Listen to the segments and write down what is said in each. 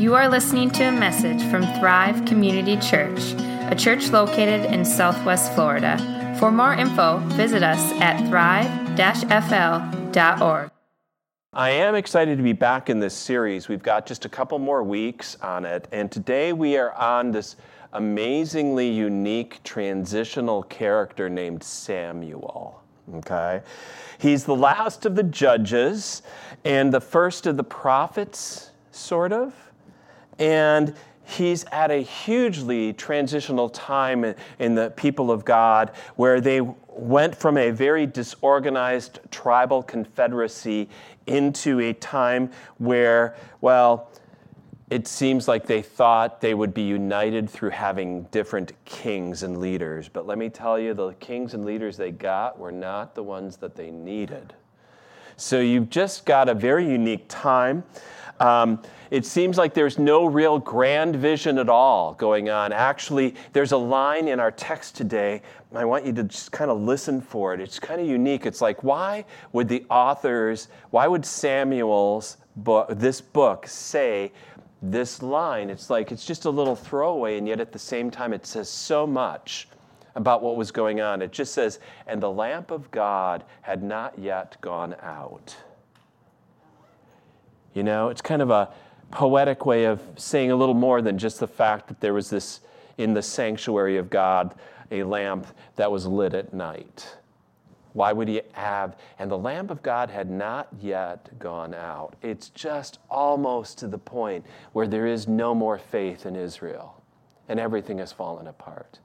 You are listening to a message from Thrive Community Church, a church located in Southwest Florida. For more info, visit us at thrive-fl.org. I am excited to be back in this series. We've got just a couple more weeks on it, and today we are on this amazingly unique transitional character named Samuel. Okay? He's the last of the judges and the first of the prophets, sort of. And he's at a hugely transitional time in the people of God where they went from a very disorganized tribal confederacy into a time where, well, it seems like they thought they would be united through having different kings and leaders. But let me tell you, the kings and leaders they got were not the ones that they needed. So you've just got a very unique time. Um, it seems like there's no real grand vision at all going on. Actually, there's a line in our text today. I want you to just kind of listen for it. It's kind of unique. It's like, why would the authors, why would Samuel's book, this book, say this line? It's like, it's just a little throwaway, and yet at the same time, it says so much about what was going on. It just says, and the lamp of God had not yet gone out. You know, it's kind of a poetic way of saying a little more than just the fact that there was this in the sanctuary of God a lamp that was lit at night. Why would he have? And the lamp of God had not yet gone out. It's just almost to the point where there is no more faith in Israel and everything has fallen apart.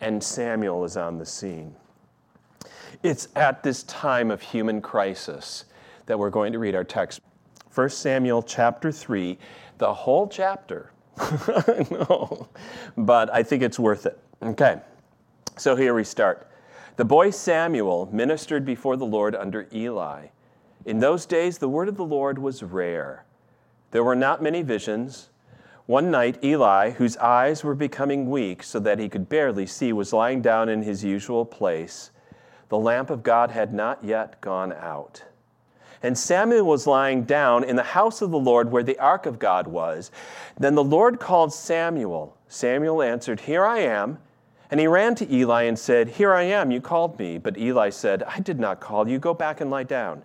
And Samuel is on the scene. It's at this time of human crisis that we're going to read our text. 1 Samuel chapter 3, the whole chapter. no, but I think it's worth it. Okay, so here we start. The boy Samuel ministered before the Lord under Eli. In those days, the word of the Lord was rare. There were not many visions. One night, Eli, whose eyes were becoming weak so that he could barely see, was lying down in his usual place. The lamp of God had not yet gone out. And Samuel was lying down in the house of the Lord where the ark of God was. Then the Lord called Samuel. Samuel answered, Here I am. And he ran to Eli and said, Here I am, you called me. But Eli said, I did not call you. Go back and lie down.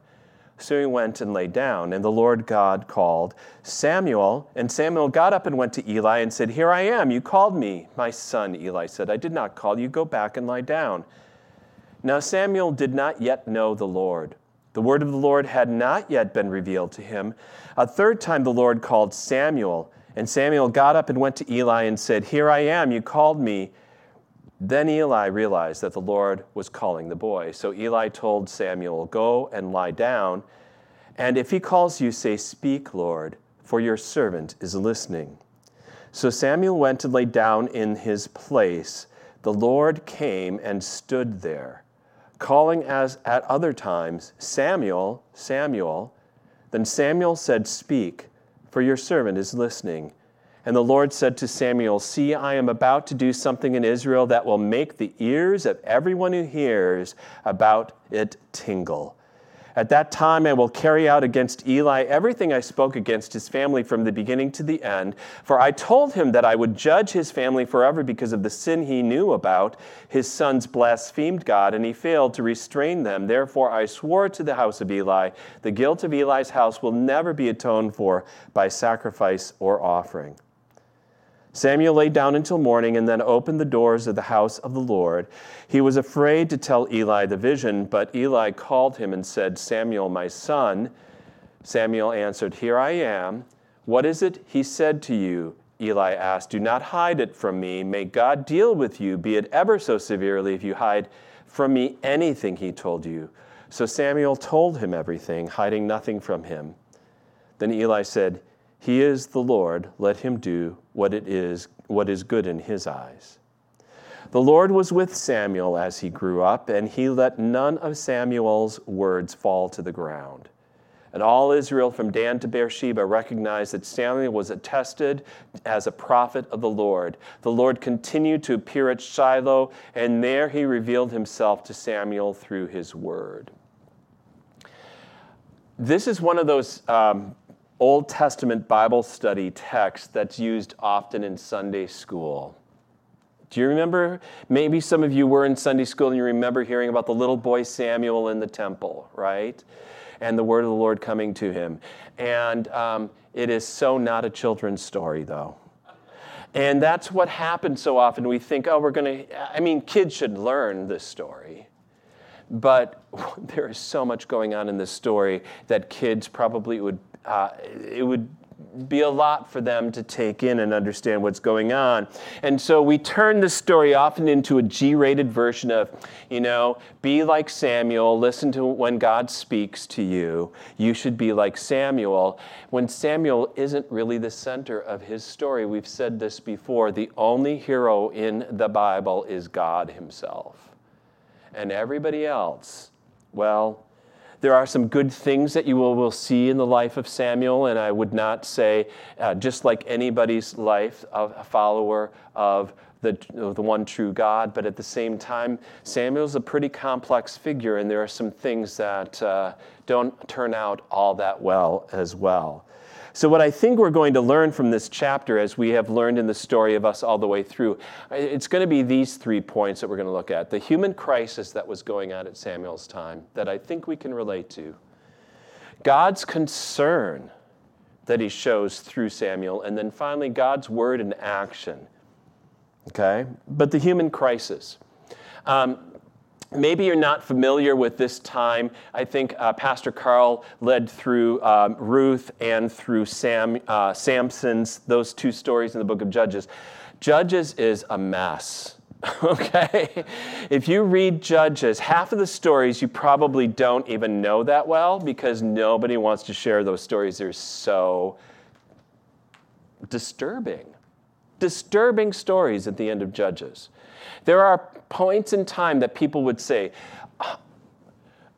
So he went and lay down, and the Lord God called Samuel. And Samuel got up and went to Eli and said, Here I am, you called me. My son, Eli said, I did not call you. Go back and lie down. Now Samuel did not yet know the Lord the word of the Lord had not yet been revealed to him. A third time the Lord called Samuel, and Samuel got up and went to Eli and said, Here I am, you called me. Then Eli realized that the Lord was calling the boy. So Eli told Samuel, Go and lie down, and if he calls you, say, Speak, Lord, for your servant is listening. So Samuel went and lay down in his place. The Lord came and stood there calling as at other times, Samuel, Samuel. Then Samuel said, Speak, for your servant is listening. And the Lord said to Samuel, See, I am about to do something in Israel that will make the ears of everyone who hears about it tingle. At that time, I will carry out against Eli everything I spoke against his family from the beginning to the end. For I told him that I would judge his family forever because of the sin he knew about. His sons blasphemed God, and he failed to restrain them. Therefore, I swore to the house of Eli the guilt of Eli's house will never be atoned for by sacrifice or offering. Samuel lay down until morning and then opened the doors of the house of the Lord. He was afraid to tell Eli the vision, but Eli called him and said, Samuel, my son. Samuel answered, Here I am. What is it he said to you? Eli asked, Do not hide it from me. May God deal with you, be it ever so severely, if you hide from me anything he told you. So Samuel told him everything, hiding nothing from him. Then Eli said, he is the Lord, let him do what it is what is good in his eyes. The Lord was with Samuel as he grew up, and he let none of Samuel's words fall to the ground. And all Israel from Dan to Beersheba recognized that Samuel was attested as a prophet of the Lord. The Lord continued to appear at Shiloh, and there he revealed himself to Samuel through his word. This is one of those um, Old Testament Bible study text that's used often in Sunday school. Do you remember? Maybe some of you were in Sunday school and you remember hearing about the little boy Samuel in the temple, right? And the word of the Lord coming to him. And um, it is so not a children's story, though. And that's what happens so often. We think, oh, we're going to, I mean, kids should learn this story. But there is so much going on in this story that kids probably would, uh, it would be a lot for them to take in and understand what's going on. And so we turn the story often into a G rated version of, you know, be like Samuel, listen to when God speaks to you. You should be like Samuel. When Samuel isn't really the center of his story, we've said this before the only hero in the Bible is God Himself. And everybody else, well, there are some good things that you will, will see in the life of Samuel, and I would not say, uh, just like anybody's life, a follower of the, the one true God, but at the same time, Samuel's a pretty complex figure, and there are some things that uh, don't turn out all that well as well. So, what I think we're going to learn from this chapter, as we have learned in the story of us all the way through, it's going to be these three points that we're going to look at. The human crisis that was going on at Samuel's time, that I think we can relate to. God's concern that he shows through Samuel, and then finally, God's word and action. Okay? But the human crisis. Um, Maybe you're not familiar with this time. I think uh, Pastor Carl led through um, Ruth and through Sam, uh, Samson's, those two stories in the book of Judges. Judges is a mess. Okay? If you read Judges, half of the stories you probably don't even know that well because nobody wants to share those stories. They're so disturbing. Disturbing stories at the end of Judges. There are points in time that people would say, ah,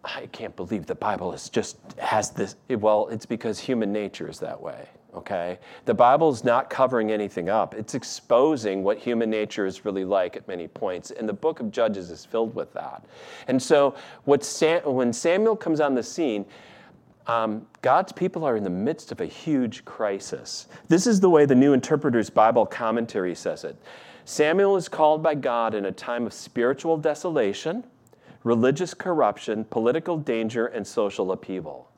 I can't believe the Bible is just has this. Well, it's because human nature is that way. Okay? The Bible is not covering anything up. It's exposing what human nature is really like at many points. And the book of Judges is filled with that. And so what Sam, when Samuel comes on the scene, um, God's people are in the midst of a huge crisis. This is the way the New Interpreter's Bible commentary says it. Samuel is called by God in a time of spiritual desolation, religious corruption, political danger, and social upheaval.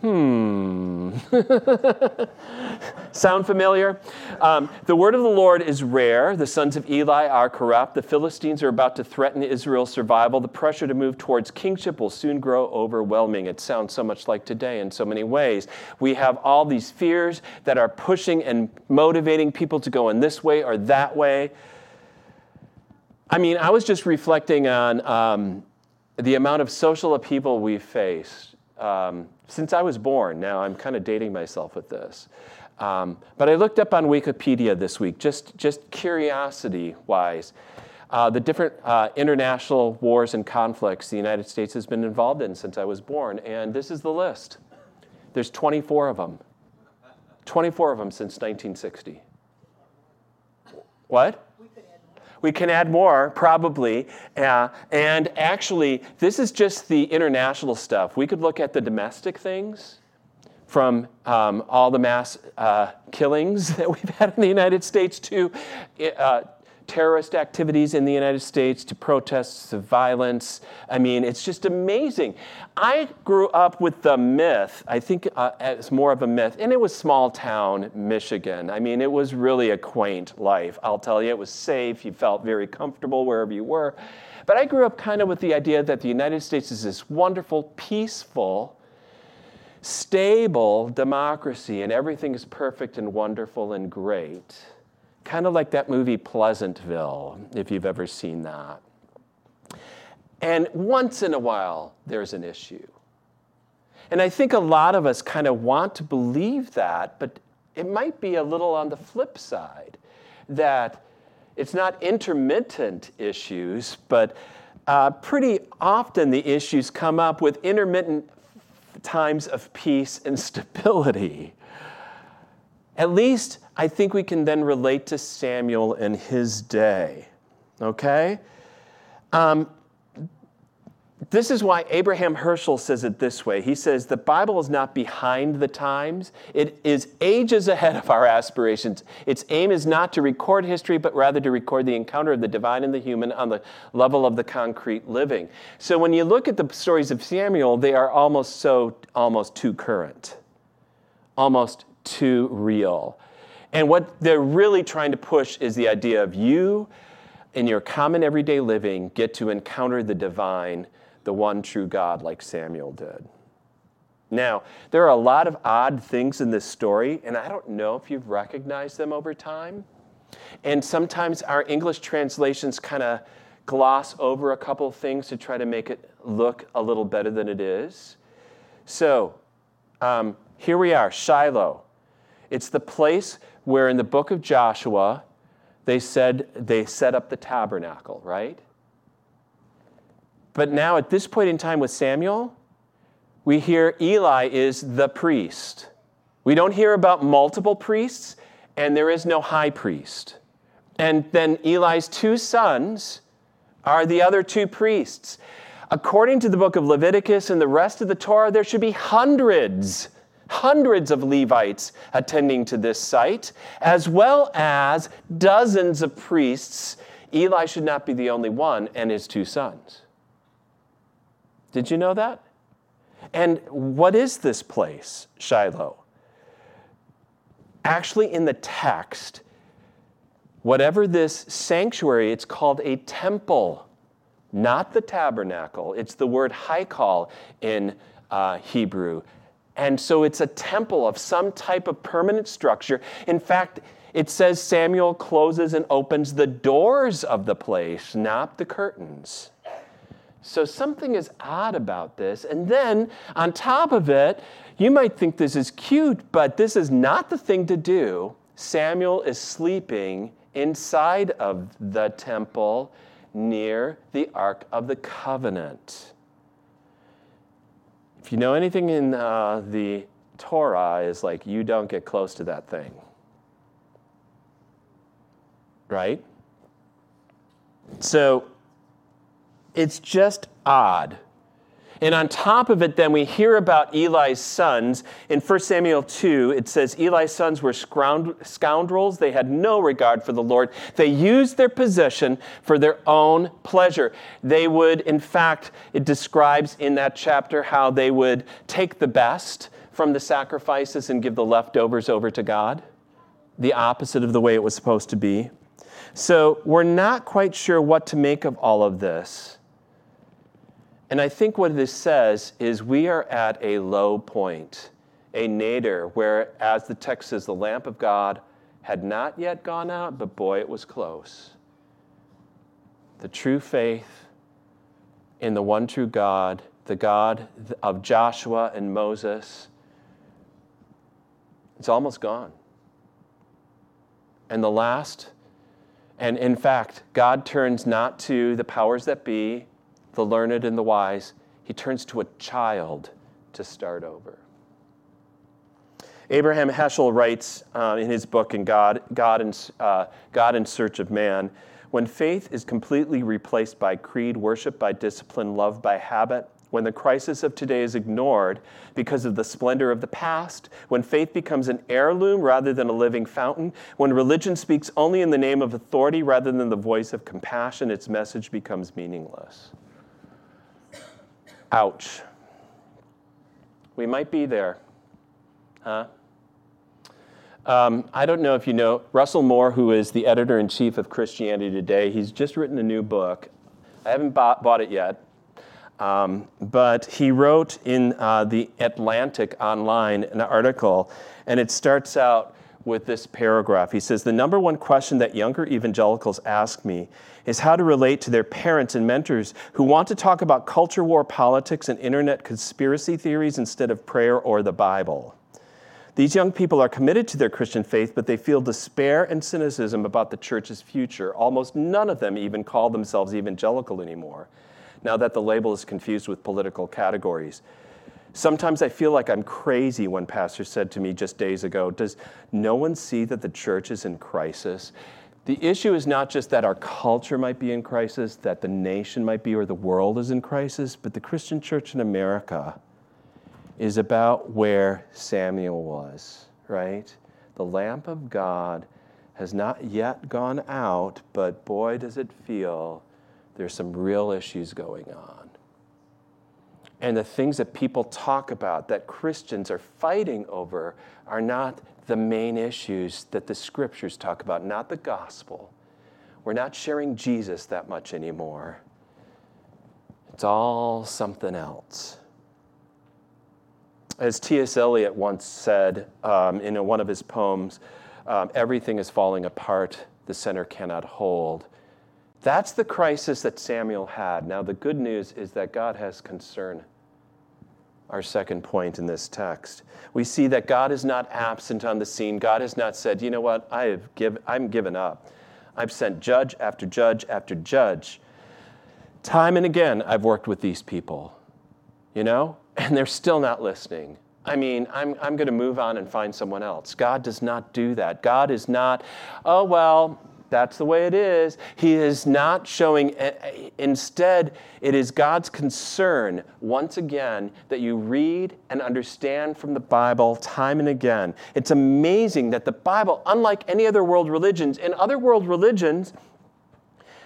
Hmm. Sound familiar? Um, the word of the Lord is rare. The sons of Eli are corrupt. The Philistines are about to threaten Israel's survival. The pressure to move towards kingship will soon grow overwhelming. It sounds so much like today in so many ways. We have all these fears that are pushing and motivating people to go in this way or that way. I mean, I was just reflecting on um, the amount of social upheaval we face. Um, since I was born. Now I'm kind of dating myself with this. Um, but I looked up on Wikipedia this week, just, just curiosity wise, uh, the different uh, international wars and conflicts the United States has been involved in since I was born. And this is the list. There's 24 of them. 24 of them since 1960. What? We can add more, probably. Uh, and actually, this is just the international stuff. We could look at the domestic things from um, all the mass uh, killings that we've had in the United States to uh, terrorist activities in the United States to protests of violence. I mean, it's just amazing. I grew up with the myth, I think uh, it's more of a myth, and it was small town Michigan. I mean, it was really a quaint life. I'll tell you, it was safe. You felt very comfortable wherever you were. But I grew up kind of with the idea that the United States is this wonderful, peaceful, stable democracy, and everything is perfect and wonderful and great. Kind of like that movie Pleasantville, if you've ever seen that. And once in a while, there's an issue. And I think a lot of us kind of want to believe that, but it might be a little on the flip side that it's not intermittent issues, but uh, pretty often the issues come up with intermittent times of peace and stability. At least I think we can then relate to Samuel in his day. Okay? Um, this is why Abraham Heschel says it this way. He says, The Bible is not behind the times, it is ages ahead of our aspirations. Its aim is not to record history, but rather to record the encounter of the divine and the human on the level of the concrete living. So when you look at the stories of Samuel, they are almost so, almost too current, almost too real. And what they're really trying to push is the idea of you in your common everyday living get to encounter the divine the one true God like Samuel did. Now, there are a lot of odd things in this story, and I don't know if you've recognized them over time. And sometimes our English translations kind of gloss over a couple things to try to make it look a little better than it is. So, um, here we are, Shiloh. It's the place where in the book of Joshua they said they set up the tabernacle, right? But now, at this point in time with Samuel, we hear Eli is the priest. We don't hear about multiple priests, and there is no high priest. And then Eli's two sons are the other two priests. According to the book of Leviticus and the rest of the Torah, there should be hundreds, hundreds of Levites attending to this site, as well as dozens of priests. Eli should not be the only one, and his two sons. Did you know that? And what is this place, Shiloh? Actually, in the text, whatever this sanctuary, it's called a temple, not the tabernacle. It's the word haikal in uh, Hebrew. And so it's a temple of some type of permanent structure. In fact, it says Samuel closes and opens the doors of the place, not the curtains. So something is odd about this. And then on top of it, you might think this is cute, but this is not the thing to do. Samuel is sleeping inside of the temple near the Ark of the Covenant. If you know anything in uh, the Torah, is like you don't get close to that thing. Right? So it's just odd. And on top of it, then we hear about Eli's sons. In 1 Samuel 2, it says Eli's sons were scoundrels. They had no regard for the Lord. They used their position for their own pleasure. They would, in fact, it describes in that chapter how they would take the best from the sacrifices and give the leftovers over to God, the opposite of the way it was supposed to be. So we're not quite sure what to make of all of this. And I think what this says is we are at a low point, a nadir, where, as the text says, the lamp of God had not yet gone out, but boy, it was close. The true faith in the one true God, the God of Joshua and Moses, it's almost gone. And the last, and in fact, God turns not to the powers that be, the learned and the wise, he turns to a child to start over. Abraham Heschel writes uh, in his book in God, God in, uh, God in Search of Man when faith is completely replaced by creed, worship by discipline, love by habit, when the crisis of today is ignored because of the splendor of the past, when faith becomes an heirloom rather than a living fountain, when religion speaks only in the name of authority rather than the voice of compassion, its message becomes meaningless. Ouch. We might be there. Huh? Um, I don't know if you know Russell Moore, who is the editor in chief of Christianity Today. He's just written a new book. I haven't bought, bought it yet, um, but he wrote in uh, the Atlantic online an article, and it starts out with this paragraph. He says, The number one question that younger evangelicals ask me is how to relate to their parents and mentors who want to talk about culture war politics and internet conspiracy theories instead of prayer or the Bible. These young people are committed to their Christian faith, but they feel despair and cynicism about the church's future. Almost none of them even call themselves evangelical anymore, now that the label is confused with political categories. Sometimes I feel like I'm crazy when Pastor said to me just days ago, Does no one see that the church is in crisis? The issue is not just that our culture might be in crisis, that the nation might be, or the world is in crisis, but the Christian church in America is about where Samuel was, right? The lamp of God has not yet gone out, but boy, does it feel there's some real issues going on. And the things that people talk about that Christians are fighting over are not the main issues that the scriptures talk about, not the gospel. We're not sharing Jesus that much anymore. It's all something else. As T.S. Eliot once said um, in one of his poems, um, everything is falling apart, the center cannot hold. That's the crisis that Samuel had. Now, the good news is that God has concern. Our second point in this text. We see that God is not absent on the scene. God has not said, you know what, I have give, I'm given up. I've sent judge after judge after judge. Time and again, I've worked with these people, you know, and they're still not listening. I mean, I'm, I'm going to move on and find someone else. God does not do that. God is not, oh, well, that's the way it is. He is not showing, eh, eh, instead, it is God's concern, once again, that you read and understand from the Bible time and again. It's amazing that the Bible, unlike any other world religions, in other world religions,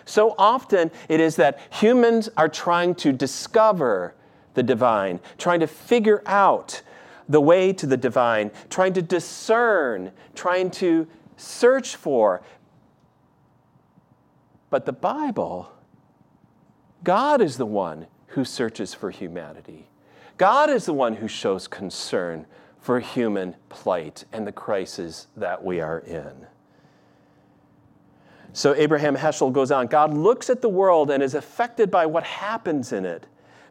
so often it is that humans are trying to discover the divine, trying to figure out the way to the divine, trying to discern, trying to search for. But the Bible, God is the one who searches for humanity. God is the one who shows concern for human plight and the crisis that we are in. So Abraham Heschel goes on God looks at the world and is affected by what happens in it.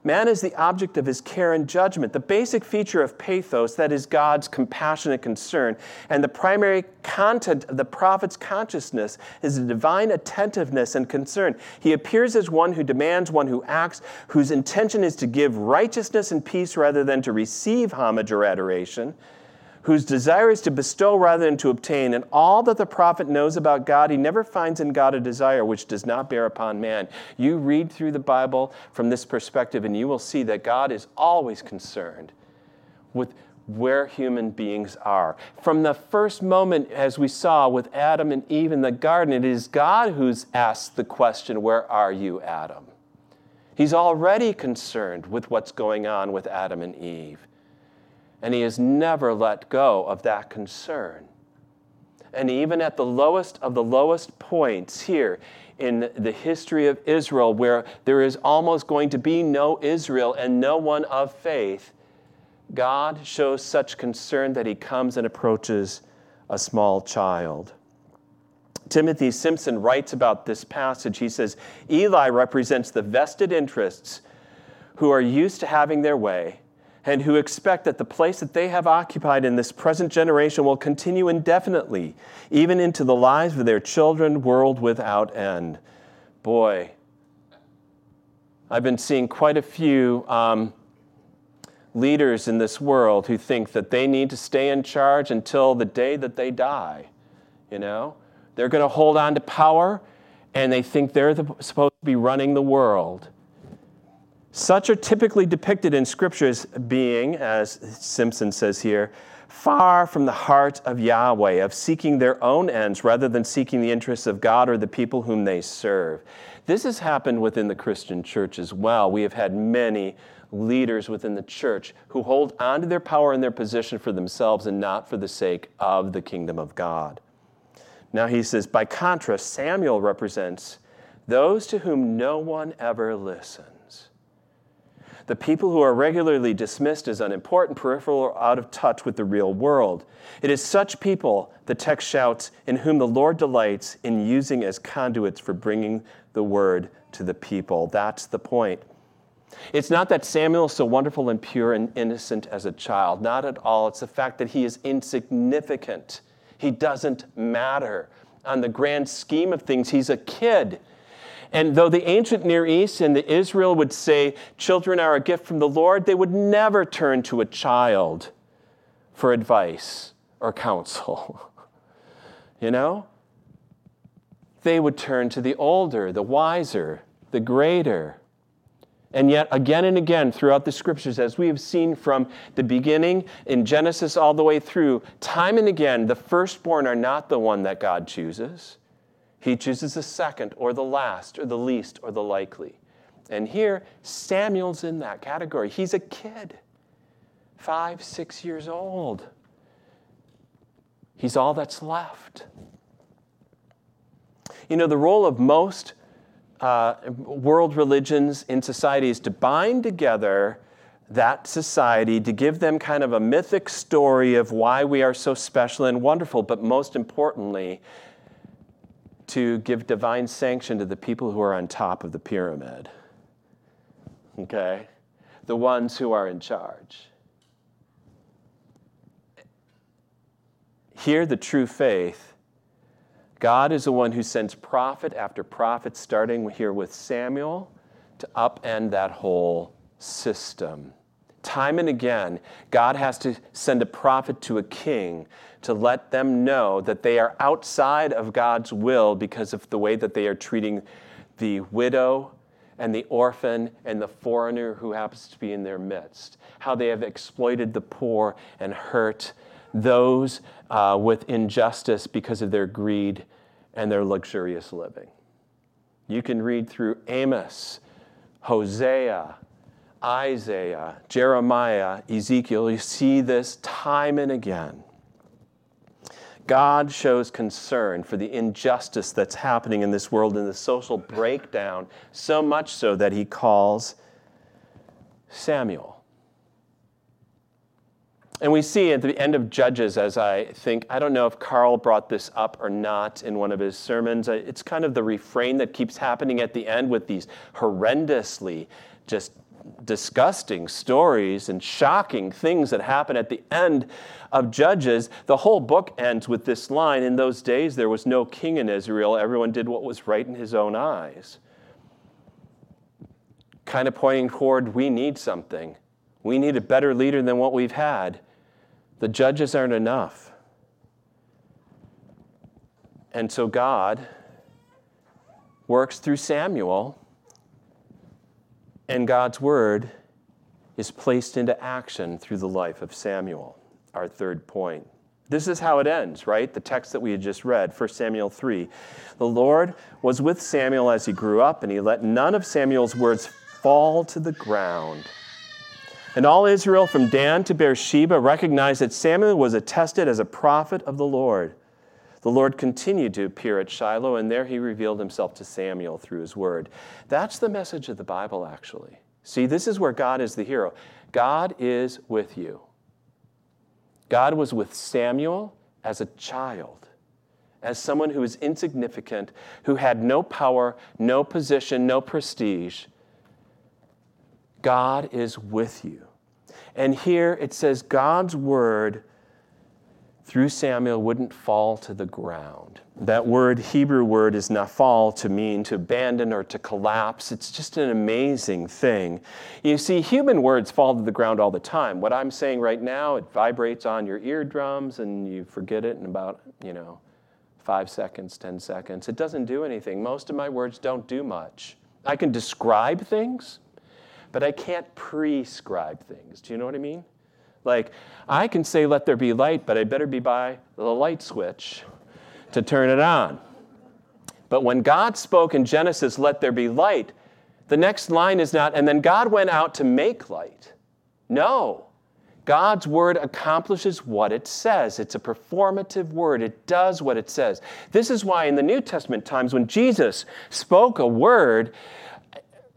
Man is the object of his care and judgment. The basic feature of pathos, that is God's compassionate concern, and the primary content of the prophet's consciousness is a divine attentiveness and concern. He appears as one who demands, one who acts, whose intention is to give righteousness and peace rather than to receive homage or adoration whose desire is to bestow rather than to obtain, and all that the prophet knows about God, he never finds in God a desire which does not bear upon man. You read through the Bible from this perspective, and you will see that God is always concerned with where human beings are. From the first moment, as we saw with Adam and Eve in the garden, it is God who's asked the question, Where are you, Adam? He's already concerned with what's going on with Adam and Eve. And he has never let go of that concern. And even at the lowest of the lowest points here in the history of Israel, where there is almost going to be no Israel and no one of faith, God shows such concern that he comes and approaches a small child. Timothy Simpson writes about this passage. He says, Eli represents the vested interests who are used to having their way and who expect that the place that they have occupied in this present generation will continue indefinitely, even into the lives of their children, world without end. Boy, I've been seeing quite a few um, leaders in this world who think that they need to stay in charge until the day that they die. You know, they're going to hold on to power, and they think they're the, supposed to be running the world. Such are typically depicted in Scripture as being, as Simpson says here, far from the heart of Yahweh, of seeking their own ends rather than seeking the interests of God or the people whom they serve. This has happened within the Christian church as well. We have had many leaders within the church who hold on to their power and their position for themselves and not for the sake of the kingdom of God. Now he says, by contrast, Samuel represents those to whom no one ever listens the people who are regularly dismissed as unimportant, peripheral, or out of touch with the real world. It is such people, the text shouts, in whom the Lord delights in using as conduits for bringing the word to the people. That's the point. It's not that Samuel is so wonderful and pure and innocent as a child. Not at all. It's the fact that he is insignificant. He doesn't matter. On the grand scheme of things, he's a kid. And though the ancient Near East and the Israel would say children are a gift from the Lord, they would never turn to a child for advice or counsel. you know? they would turn to the older, the wiser, the greater. And yet, again and again throughout the scriptures, as we have seen from the beginning in Genesis all the way through, time and again, the firstborn are not the one that God chooses. He chooses the second or the last or the least or the likely. And here, Samuel's in that category. He's a kid, five, six years old. He's all that's left. You know, the role of most uh, world religions in society is to bind together that society, to give them kind of a mythic story of why we are so special and wonderful, but most importantly, to give divine sanction to the people who are on top of the pyramid. Okay? The ones who are in charge. Here, the true faith God is the one who sends prophet after prophet, starting here with Samuel, to upend that whole system. Time and again, God has to send a prophet to a king to let them know that they are outside of God's will because of the way that they are treating the widow and the orphan and the foreigner who happens to be in their midst. How they have exploited the poor and hurt those uh, with injustice because of their greed and their luxurious living. You can read through Amos, Hosea, Isaiah, Jeremiah, Ezekiel. You see this time and again. God shows concern for the injustice that's happening in this world and the social breakdown, so much so that he calls Samuel. And we see at the end of Judges, as I think, I don't know if Carl brought this up or not in one of his sermons. Uh, it's kind of the refrain that keeps happening at the end with these horrendously just disgusting stories and shocking things that happen at the end of Judges. The whole book ends with this line In those days, there was no king in Israel. Everyone did what was right in his own eyes. Kind of pointing toward we need something. We need a better leader than what we've had. The judges aren't enough. And so God works through Samuel, and God's word is placed into action through the life of Samuel, our third point. This is how it ends, right? The text that we had just read, 1 Samuel 3. The Lord was with Samuel as he grew up, and he let none of Samuel's words fall to the ground. And all Israel from Dan to Beersheba recognized that Samuel was attested as a prophet of the Lord. The Lord continued to appear at Shiloh, and there he revealed himself to Samuel through his word. That's the message of the Bible, actually. See, this is where God is the hero. God is with you. God was with Samuel as a child, as someone who was insignificant, who had no power, no position, no prestige. God is with you. And here it says God's word through Samuel wouldn't fall to the ground. That word, Hebrew word, is nafal to mean to abandon or to collapse. It's just an amazing thing. You see, human words fall to the ground all the time. What I'm saying right now, it vibrates on your eardrums and you forget it in about, you know, five seconds, 10 seconds. It doesn't do anything. Most of my words don't do much. I can describe things, but I can't prescribe things. Do you know what I mean? Like, I can say, let there be light, but I better be by the light switch to turn it on. But when God spoke in Genesis, let there be light, the next line is not, and then God went out to make light. No. God's word accomplishes what it says. It's a performative word. It does what it says. This is why in the New Testament times when Jesus spoke a word,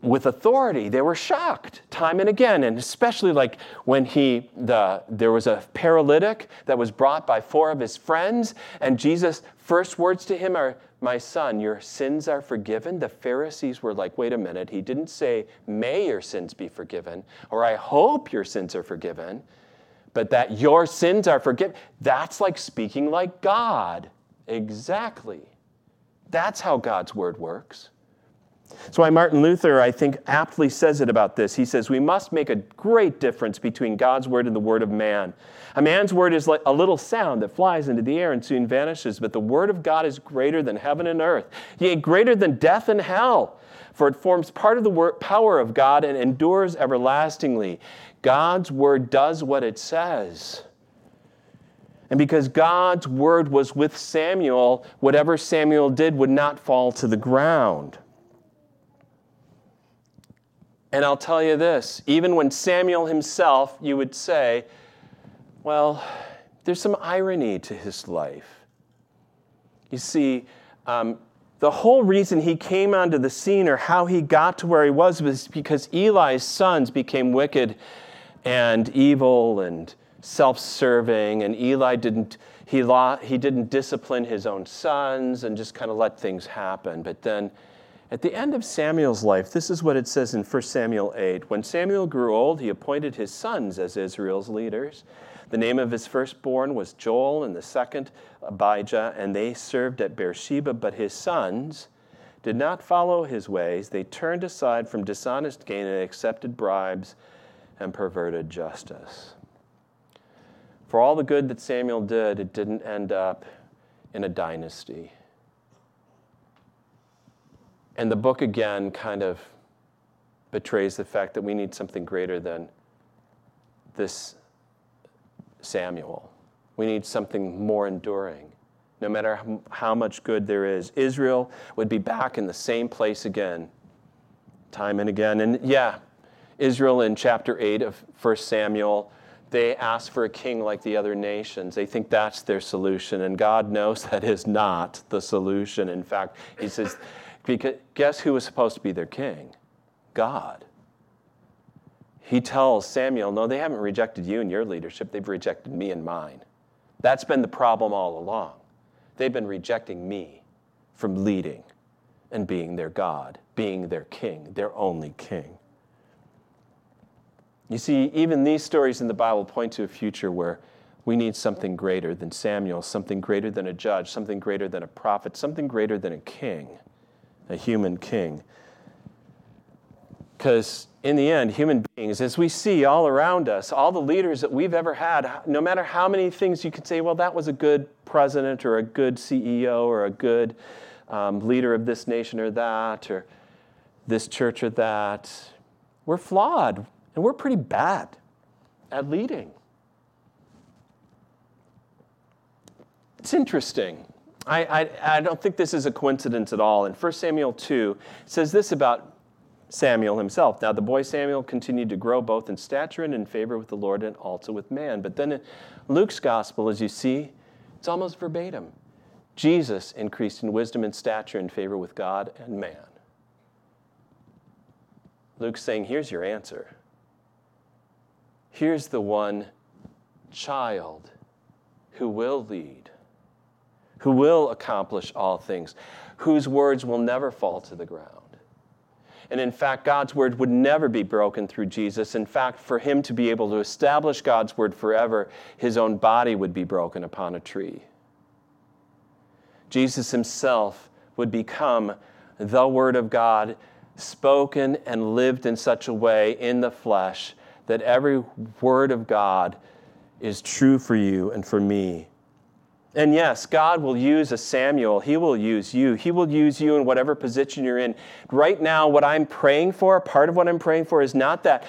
with authority they were shocked time and again and especially like when he the there was a paralytic that was brought by four of his friends and jesus first words to him are my son your sins are forgiven. The pharisees were like wait a minute he didn't say may your sins be forgiven or i hope your sins are forgiven but that your sins are forgiven. That's like speaking like god. Exactly. That's how god's word works That's why Martin Luther, I think, aptly says it about this. He says, We must make a great difference between God's word and the word of man. A man's word is like a little sound that flies into the air and soon vanishes, but the word of God is greater than heaven and earth, yea, greater than death and hell, for it forms part of the power of God and endures everlastingly. God's word does what it says. And because God's word was with Samuel, whatever Samuel did would not fall to the ground. And I'll tell you this even when Samuel himself, you would say, well, there's some irony to his life. You see, um, the whole reason he came onto the scene or how he got to where he was was because Eli's sons became wicked and evil and self serving, and Eli didn't. He, he didn't discipline his own sons and just kind of let things happen. But then at the end of Samuel's life, this is what it says in 1 Samuel 8. When Samuel grew old, he appointed his sons as Israel's leaders. The name of his firstborn was Joel, and the second Abijah, and they served at Beersheba. But his sons did not follow his ways. They turned aside from dishonest gain and accepted bribes and perverted justice. For all the good that Samuel did, it didn't end up in a dynasty. And the book again kind of betrays the fact that we need something greater than this Samuel. We need something more enduring. No matter how much good there is, Israel would be back in the same place again, time and again. And yeah, Israel in chapter 8 of 1 Samuel, they ask for a king like the other nations. They think that's their solution, and God knows that is not the solution. In fact, He says, because guess who was supposed to be their king? God. He tells Samuel, No, they haven't rejected you and your leadership, they've rejected me and mine. That's been the problem all along. They've been rejecting me from leading and being their God, being their king, their only king. You see, even these stories in the Bible point to a future where we need something greater than Samuel, something greater than a judge, something greater than a prophet, something greater than a king a human king. Because in the end, human beings, as we see all around us, all the leaders that we've ever had, no matter how many things you could say, well, that was a good president or a good CEO or a good um, leader of this nation or that, or this church or that, we're flawed and we're pretty bad at leading. It's interesting. I, I, I, don't think this is a coincidence at all. In 1 Samuel 2, it says this about Samuel himself. Now, the boy Samuel continued to grow both in stature and in favor with the Lord and also with man. But then in Luke's gospel, as you see, it's almost verbatim. Jesus increased in wisdom and stature and favor with God and man. Luke's saying, here's your answer. Here's the one child who will lead who will accomplish all things, whose words will never fall to the ground. And in fact, God's word would never be broken through Jesus. In fact, for him to be able to establish God's word forever, his own body would be broken upon a tree. Jesus himself would become the word of God, spoken and lived in such a way in the flesh that every word of God is true for you and for me and yes, God will use a Samuel. He will use you. He will use you in whatever position you're in. Right now, what I'm praying for, part of what I'm praying for, is not that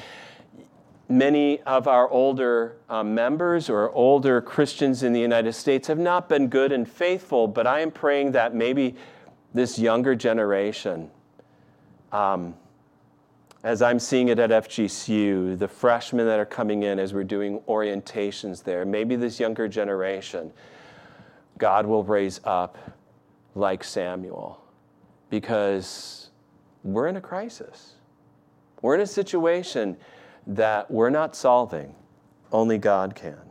many of our older uh, members or older Christians in the United States have not been good and faithful, but I am praying that maybe this younger generation, um, as I'm seeing it at FGCU, the freshmen that are coming in as we're doing orientations there, maybe this younger generation God will raise up like Samuel because we're in a crisis. We're in a situation that we're not solving, only God can.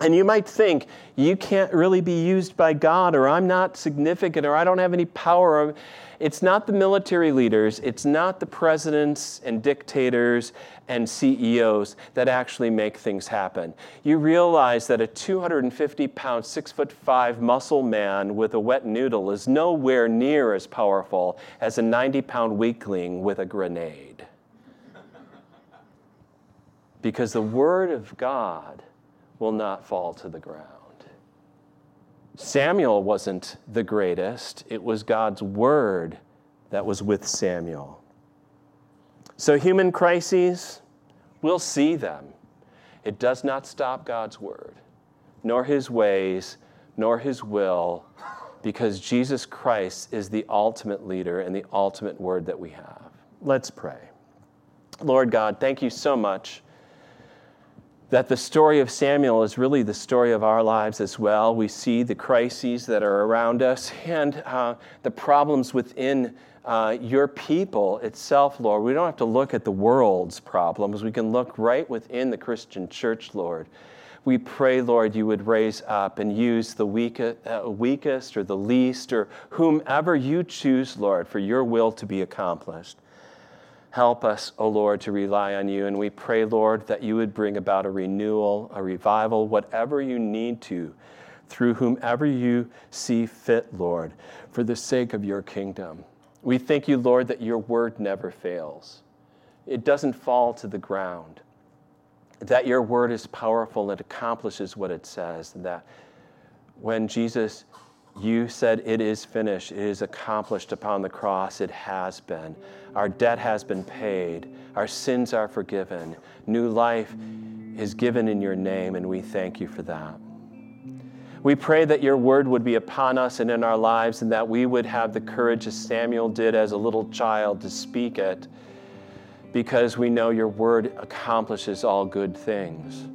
And you might think, you can't really be used by God, or I'm not significant, or I don't have any power. It's not the military leaders, it's not the presidents and dictators and CEOs that actually make things happen. You realize that a 250 pound, six foot five muscle man with a wet noodle is nowhere near as powerful as a 90 pound weakling with a grenade. because the Word of God will not fall to the ground. Samuel wasn't the greatest, it was God's word that was with Samuel. So, human crises, we'll see them. It does not stop God's word, nor his ways, nor his will, because Jesus Christ is the ultimate leader and the ultimate word that we have. Let's pray. Lord God, thank you so much that the story of Samuel is really the story of our lives as well. We see the crises that are around us and uh, the problems within uh, your people itself, Lord. We don't have to look at the world's problems. We can look right within the Christian church, Lord. We pray, Lord, you would raise up and use the uh, weakest or the least or whomever you choose, Lord, for your will to be accomplished. Help us, O oh Lord, to rely on you. And we pray, Lord, that you would bring about a renewal, a revival, whatever you need to, through whomever you see fit, Lord, for the sake of your kingdom. We thank you, Lord, that your word never fails, it doesn't fall to the ground, that your word is powerful and accomplishes what it says, and that when Jesus you said, It is finished. It is accomplished upon the cross. It has been. Our debt has been paid. Our sins are forgiven. New life is given in your name, and we thank you for that. We pray that your word would be upon us and in our lives, and that we would have the courage, as Samuel did as a little child, to speak it, because we know your word accomplishes all good things.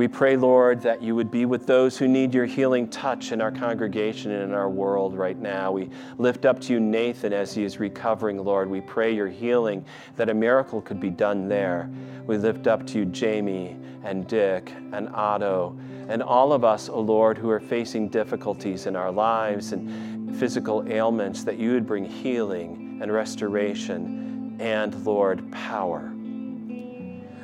We pray, Lord, that you would be with those who need your healing touch in our congregation and in our world right now. We lift up to you Nathan as he is recovering, Lord. We pray your healing, that a miracle could be done there. We lift up to you Jamie and Dick and Otto and all of us, O oh Lord, who are facing difficulties in our lives and physical ailments, that you would bring healing and restoration and, Lord, power.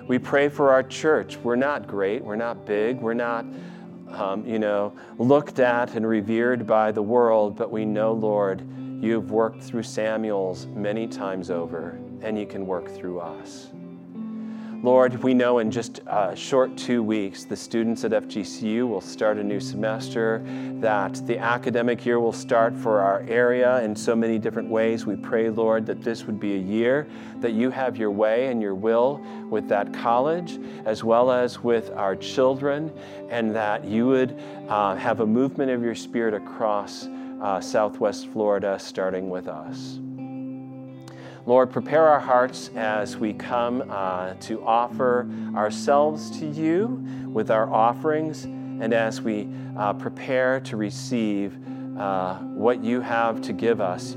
We pray for our church. We're not great, we're not big, we're not, um, you know, looked at and revered by the world, but we know, Lord, you've worked through Samuel's many times over, and you can work through us. Lord, we know in just a short two weeks, the students at FGCU will start a new semester, that the academic year will start for our area in so many different ways. We pray, Lord, that this would be a year that you have your way and your will with that college, as well as with our children, and that you would uh, have a movement of your spirit across uh, Southwest Florida, starting with us. Lord, prepare our hearts as we come uh, to offer ourselves to you with our offerings and as we uh, prepare to receive uh, what you have to give us,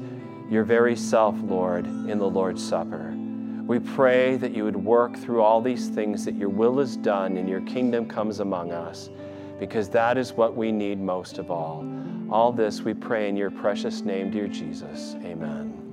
your very self, Lord, in the Lord's Supper. We pray that you would work through all these things, that your will is done and your kingdom comes among us, because that is what we need most of all. All this we pray in your precious name, dear Jesus. Amen.